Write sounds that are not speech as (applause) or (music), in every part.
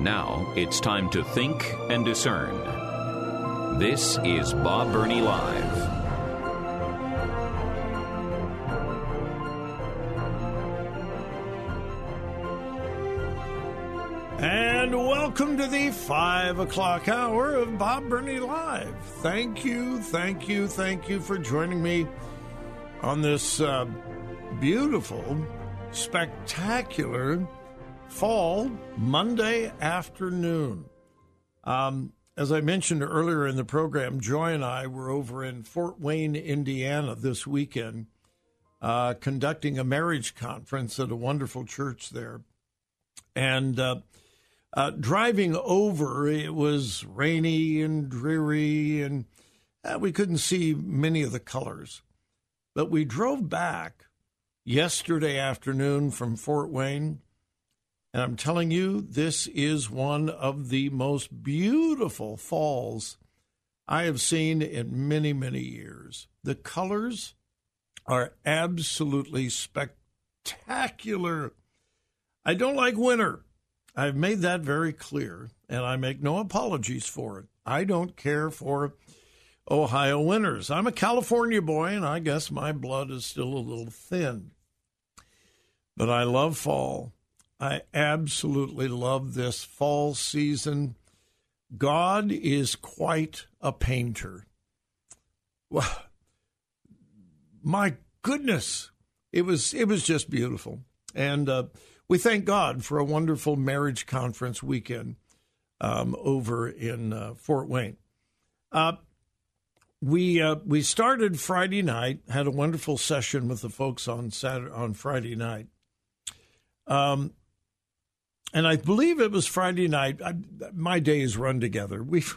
Now it's time to think and discern. This is Bob Burney Live. And welcome to the five o'clock hour of Bob Burney Live. Thank you, thank you, thank you for joining me on this uh, beautiful, spectacular fall Monday afternoon. Um, as I mentioned earlier in the program, Joy and I were over in Fort Wayne, Indiana this weekend, uh, conducting a marriage conference at a wonderful church there. And uh, uh, driving over, it was rainy and dreary, and uh, we couldn't see many of the colors. But we drove back yesterday afternoon from Fort Wayne, and I'm telling you, this is one of the most beautiful falls I have seen in many, many years. The colors are absolutely spectacular. I don't like winter. I've made that very clear, and I make no apologies for it. I don't care for Ohio winters. I'm a California boy, and I guess my blood is still a little thin. But I love fall. I absolutely love this fall season. God is quite a painter. Well, my goodness, it was it was just beautiful, and uh, we thank God for a wonderful marriage conference weekend um, over in uh, Fort Wayne. Uh, we uh, we started Friday night, had a wonderful session with the folks on Saturday on Friday night. Um, and I believe it was Friday night. I, my days run together. We've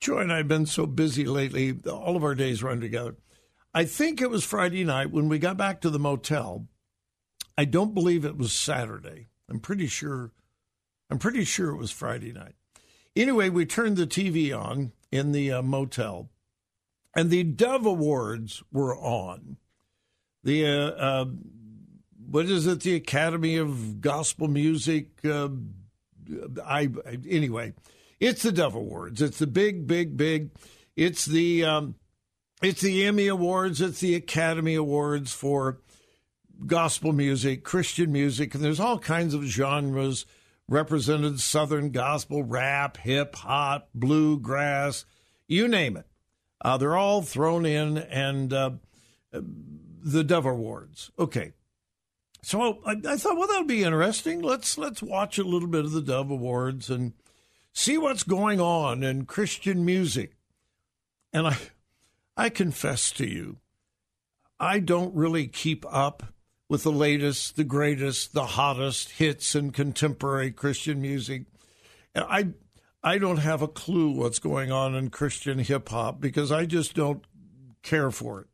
Joy and I have been so busy lately. All of our days run together. I think it was Friday night when we got back to the motel I don't believe it was Saturday. I'm pretty sure. I'm pretty sure it was Friday night. Anyway, we turned the TV on in the uh, motel, and the Dove Awards were on. The uh, uh, what is it? The Academy of Gospel Music. Uh, I, anyway, it's the Dove Awards. It's the big, big, big. It's the um, it's the Emmy Awards. It's the Academy Awards for gospel music, Christian music, and there's all kinds of genres represented Southern gospel, rap, hip hop, bluegrass, you name it. Uh, they're all thrown in, and uh, the Dove Awards. Okay. So I, I thought, well, that'll be interesting. Let's let's watch a little bit of the Dove Awards and see what's going on in Christian music. And I, I confess to you, I don't really keep up with the latest, the greatest, the hottest hits in contemporary Christian music. And I I don't have a clue what's going on in Christian hip hop because I just don't care for it.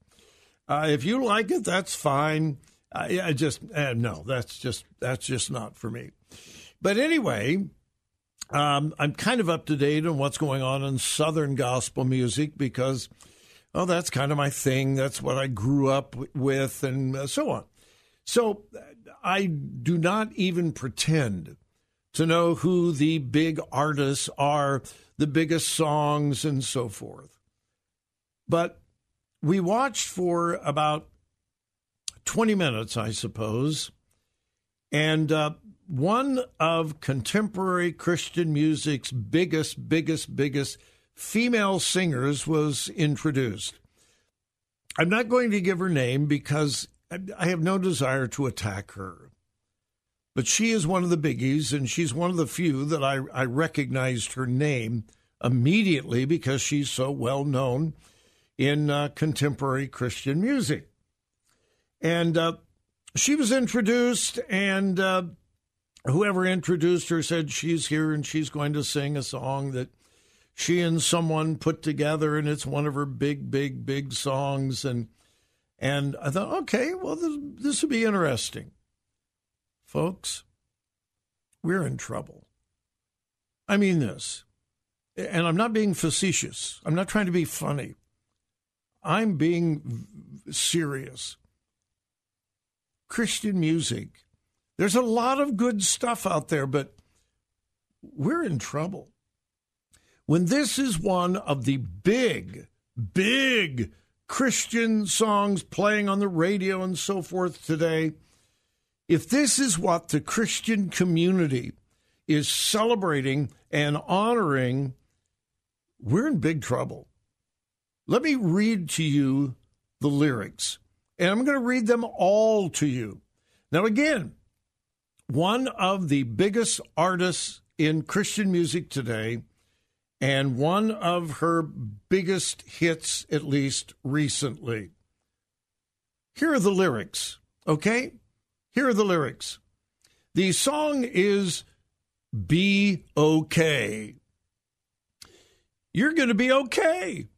Uh, if you like it, that's fine. I, I just uh, no, that's just that's just not for me. But anyway, um, I'm kind of up to date on what's going on in Southern gospel music because, oh, that's kind of my thing. That's what I grew up with, and uh, so on. So I do not even pretend to know who the big artists are, the biggest songs, and so forth. But we watched for about 20 minutes, I suppose, and uh, one of contemporary Christian music's biggest, biggest, biggest female singers was introduced. I'm not going to give her name because I have no desire to attack her. But she is one of the biggies, and she's one of the few that I, I recognized her name immediately because she's so well known in uh, contemporary Christian music. And uh, she was introduced, and uh, whoever introduced her said she's here and she's going to sing a song that she and someone put together, and it's one of her big, big, big songs. And and I thought, okay, well, this, this would be interesting, folks. We're in trouble. I mean this, and I'm not being facetious. I'm not trying to be funny. I'm being serious. Christian music. There's a lot of good stuff out there, but we're in trouble. When this is one of the big, big Christian songs playing on the radio and so forth today, if this is what the Christian community is celebrating and honoring, we're in big trouble. Let me read to you the lyrics, and I'm going to read them all to you. Now, again, one of the biggest artists in Christian music today, and one of her biggest hits, at least recently. Here are the lyrics, okay? Here are the lyrics. The song is Be Okay. You're going to be okay.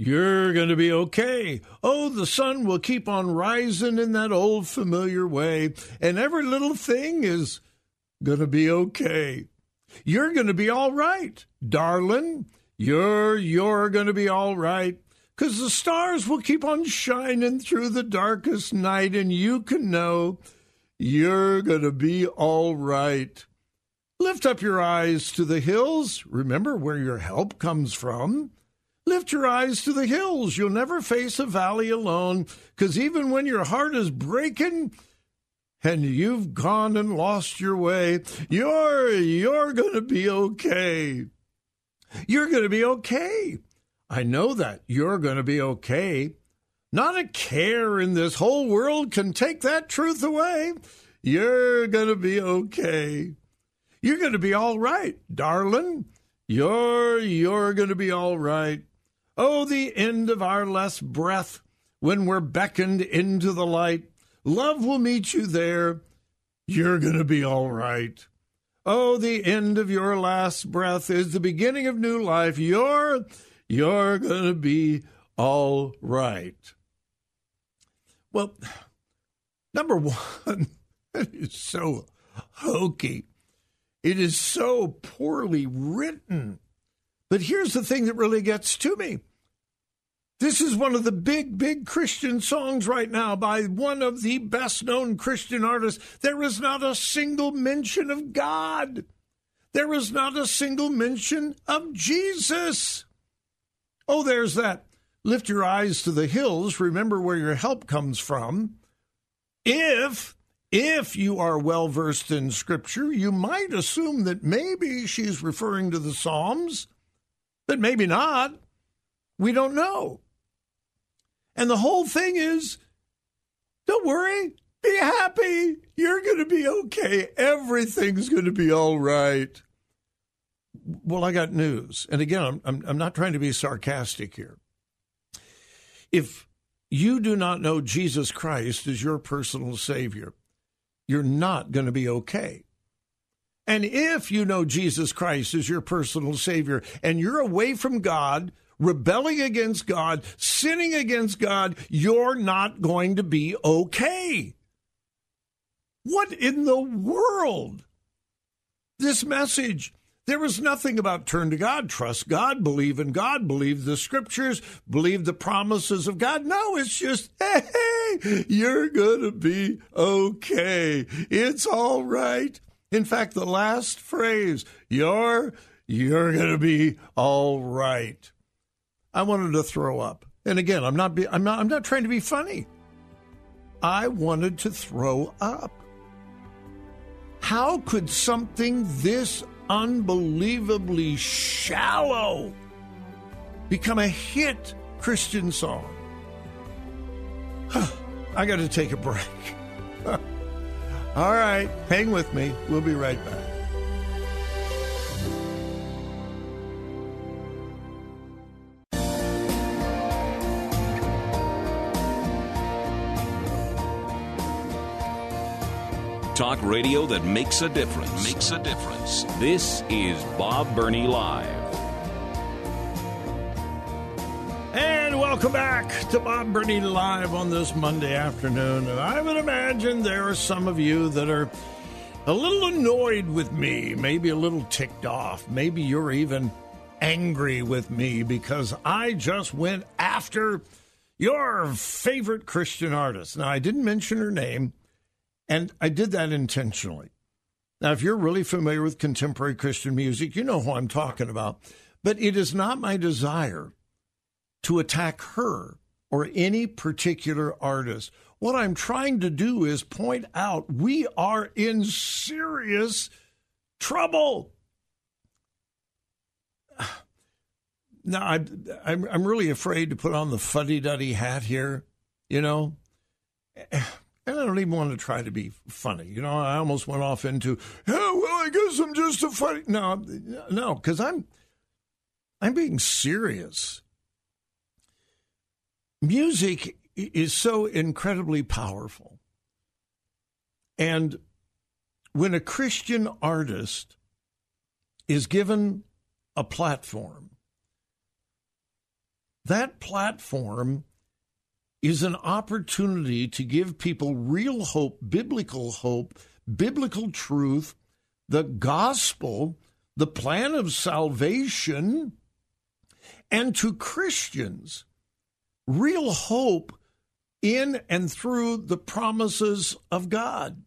You're going to be okay. Oh, the sun will keep on rising in that old familiar way, and every little thing is going to be okay. You're going to be all right, darling. You're you're going to be all right cuz the stars will keep on shining through the darkest night and you can know you're going to be all right. Lift up your eyes to the hills. Remember where your help comes from. Lift your eyes to the hills. You'll never face a valley alone, because even when your heart is breaking and you've gone and lost your way, you're, you're going to be okay. You're going to be okay. I know that. You're going to be okay. Not a care in this whole world can take that truth away. You're going to be okay. You're going to be all right, darling. You're you're going to be all right. Oh, the end of our last breath when we're beckoned into the light. Love will meet you there. You're going to be all right. Oh, the end of your last breath is the beginning of new life. You're you're going to be all right. Well, (sighs) number 1, (laughs) it is so hokey. It is so poorly written. But here's the thing that really gets to me this is one of the big, big Christian songs right now by one of the best known Christian artists. There is not a single mention of God. There is not a single mention of Jesus. Oh, there's that. Lift your eyes to the hills. Remember where your help comes from. If if you are well versed in scripture, you might assume that maybe she's referring to the Psalms, but maybe not. We don't know. And the whole thing is don't worry, be happy. You're going to be okay. Everything's going to be all right. Well, I got news. And again, I'm, I'm, I'm not trying to be sarcastic here. If you do not know Jesus Christ as your personal Savior, you're not going to be okay. And if you know Jesus Christ as your personal Savior and you're away from God rebelling against God, sinning against God, you're not going to be okay. What in the world? This message. There was nothing about turn to God, trust God, believe in God, believe the scriptures, believe the promises of God. No, it's just, (laughs) hey, you're going to be okay. It's all right. In fact, the last phrase, you're, you're going to be all right. I wanted to throw up. And again, I'm not, be, I'm not, I'm not trying to be funny. I wanted to throw up. How could something this unbelievably shallow become a hit Christian song? (sighs) I got to take a break. (laughs) All right, hang with me. We'll be right back. Talk radio that makes a difference. Makes a difference. This is Bob Burney Live. And welcome back to Bob Burney Live on this Monday afternoon. And I would imagine there are some of you that are a little annoyed with me, maybe a little ticked off. Maybe you're even angry with me because I just went after your favorite Christian artist. Now, I didn't mention her name, and I did that intentionally. Now, if you're really familiar with contemporary Christian music, you know who I'm talking about. But it is not my desire to attack her or any particular artist. What I'm trying to do is point out we are in serious trouble. (sighs) Now, I, I'm, I'm really afraid to put on the fuddy duddy hat here, you know? (sighs) And I don't even want to try to be funny. You know, I almost went off into, well, I guess I'm just a funny. No, no, because I'm, I'm being serious. Music is so incredibly powerful. And when a Christian artist is given a platform, that platform is an opportunity to give people real hope, biblical hope, biblical truth, the gospel, the plan of salvation, and to Christians, real hope in and through the promises of God.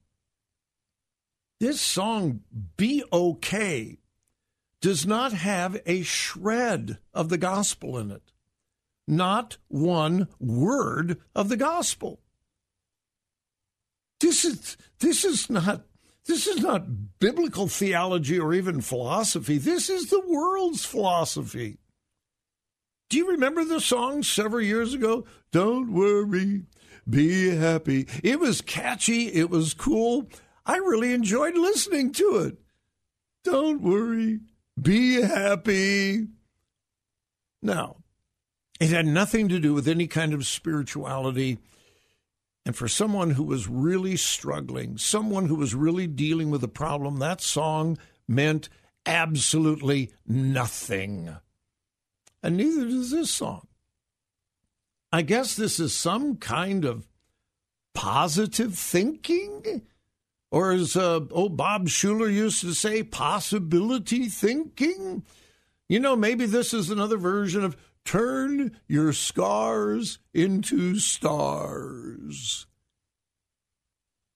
This song, Be Okay, does not have a shred of the gospel in it not one word of the gospel. This is this is not this is not biblical theology or even philosophy. This is the world's philosophy. Do you remember the song several years ago? Don't worry, be happy. It was catchy, it was cool. I really enjoyed listening to it. Don't worry, be happy. Now, it had nothing to do with any kind of spirituality. And for someone who was really struggling, someone who was really dealing with a problem, that song meant absolutely nothing. And neither does this song. I guess this is some kind of positive thinking. Or as uh, old Bob Schuller used to say, possibility thinking. You know, maybe this is another version of Turn your scars into stars.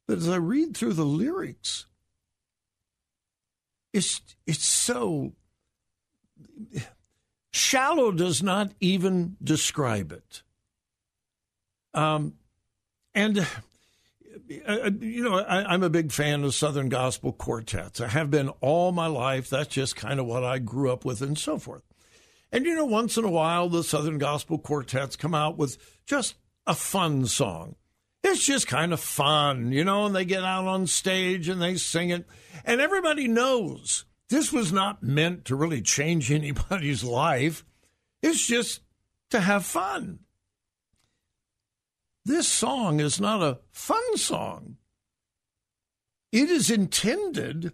But as I read through the lyrics, it's, it's so shallow, does not even describe it. Um, and, uh, uh you know, I, I'm a big fan of Southern Gospel quartets. I have been all my life. That's just kind of what I grew up with and so forth. And you know, once in a while, the Southern Gospel Quartets come out with just a fun song. It's just kind of fun, you know, and they get out on stage and they sing it. And everybody knows this was not meant to really change (laughs) anybody's life, it's just to have fun. This song is not a fun song. It is intended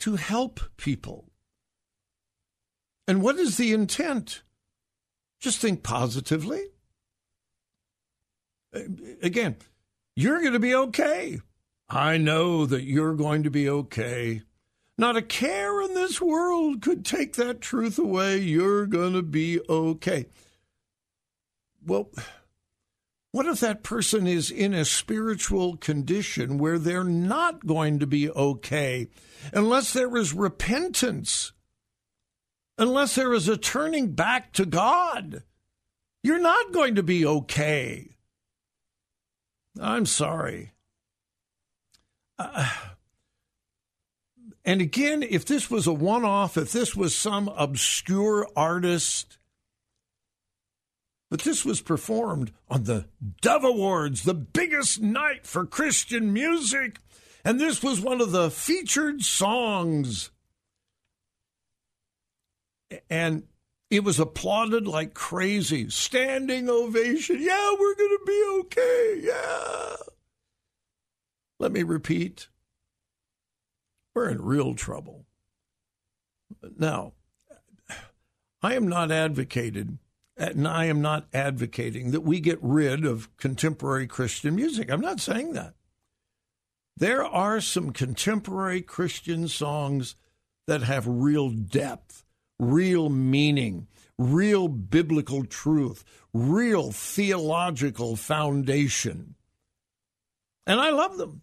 to help people. And what is the intent? Just think positively. Again, you're going to be okay. I know that you're going to be okay. Not a care in this world could take that truth away. You're going to be okay. Well, what if that person is in a spiritual condition where they're not going to be okay unless there is repentance? Unless there is a turning back to God. You're not going to be okay. I'm sorry. Uh, and again, if this was a one off, if this was some obscure artist, but this was performed on the Dove Awards, the biggest night for Christian music. And this was one of the featured songs and it was applauded like crazy. Standing ovation. Yeah, we're going to be okay. Yeah. Let me repeat we're in real trouble. Now, I am not advocated and I am not advocating that we get rid of contemporary Christian music. I'm not saying that. There are some contemporary Christian songs that have real depth, real meaning, real biblical truth, real theological foundation. And I love them.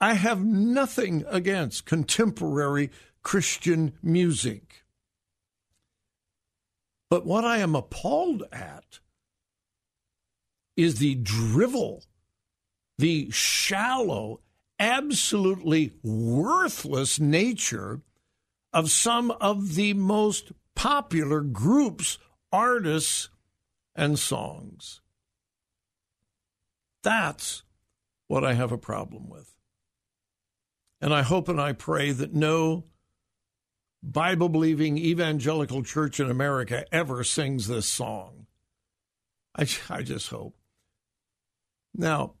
I have nothing against contemporary Christian music. But what I am appalled at is the drivel, the shallow, absolutely worthless nature of some of the most popular groups, artists, and songs. That's what I have a problem with. And I hope and I pray that no Bible believing evangelical church in America ever sings this song. I, I just hope. Now,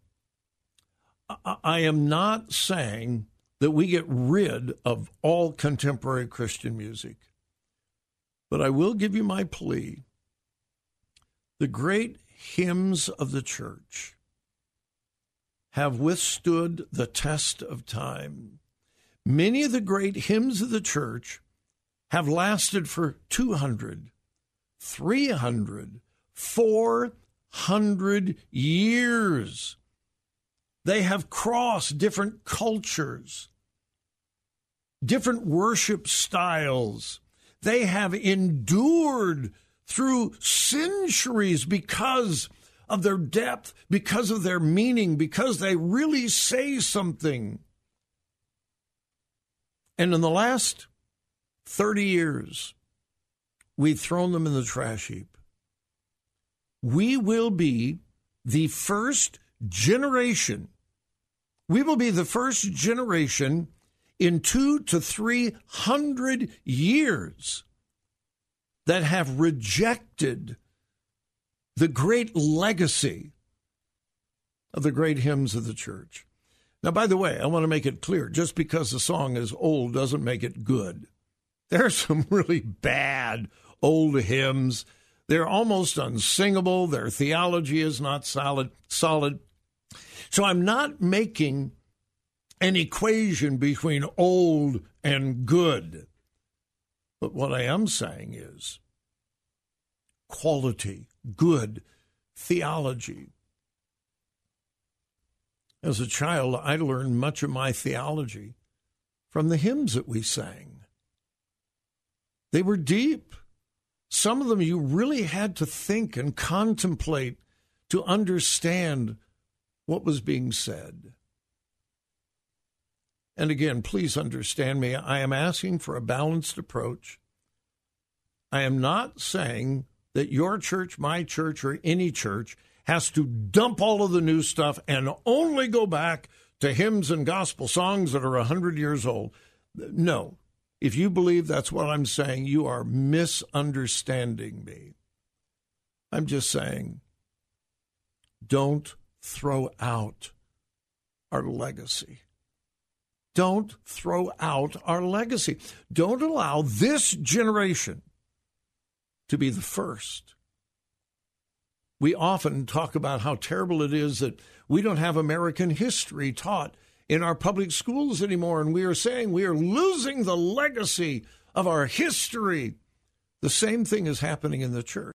I, I am not saying that we get rid of all contemporary Christian music, but I will give you my plea. The great hymns of the church have withstood the test of time. Many of the great hymns of the church have lasted for 200, 300, 400 years. They have crossed different cultures, different worship styles. They have endured through centuries because of their depth, because of their meaning, because they really say something. And in the last 30 years, we've thrown them in the trash heap. We will be the first generation. We will be the first generation in two to three hundred years that have rejected the great legacy of the great hymns of the church. Now, by the way, I want to make it clear just because the song is old doesn't make it good. There are (laughs) some really bad old hymns. They're almost unsingable. Their theology is not solid. Solid. So I'm not making an equation between old and good. But what I am saying is quality, good theology. As a child, I learned much of my theology from the hymns that we sang. They were deep. Some of them you really had to think and contemplate to understand what was being said. And again, please understand me. I am asking for a balanced approach. I am not saying that your church, my church, or any church has to dump all of the new stuff and only go back to hymns and gospel songs that are 100 years old. No, if you believe that's what I'm saying, you are misunderstanding me. I'm just saying, don't throw out our legacy. Don't throw out our legacy. Don't allow this generation to be the first. We often talk about how terrible it is that we don't have American history taught in our public schools anymore. And we are saying we are losing the legacy of our history. The same thing is happening in the church.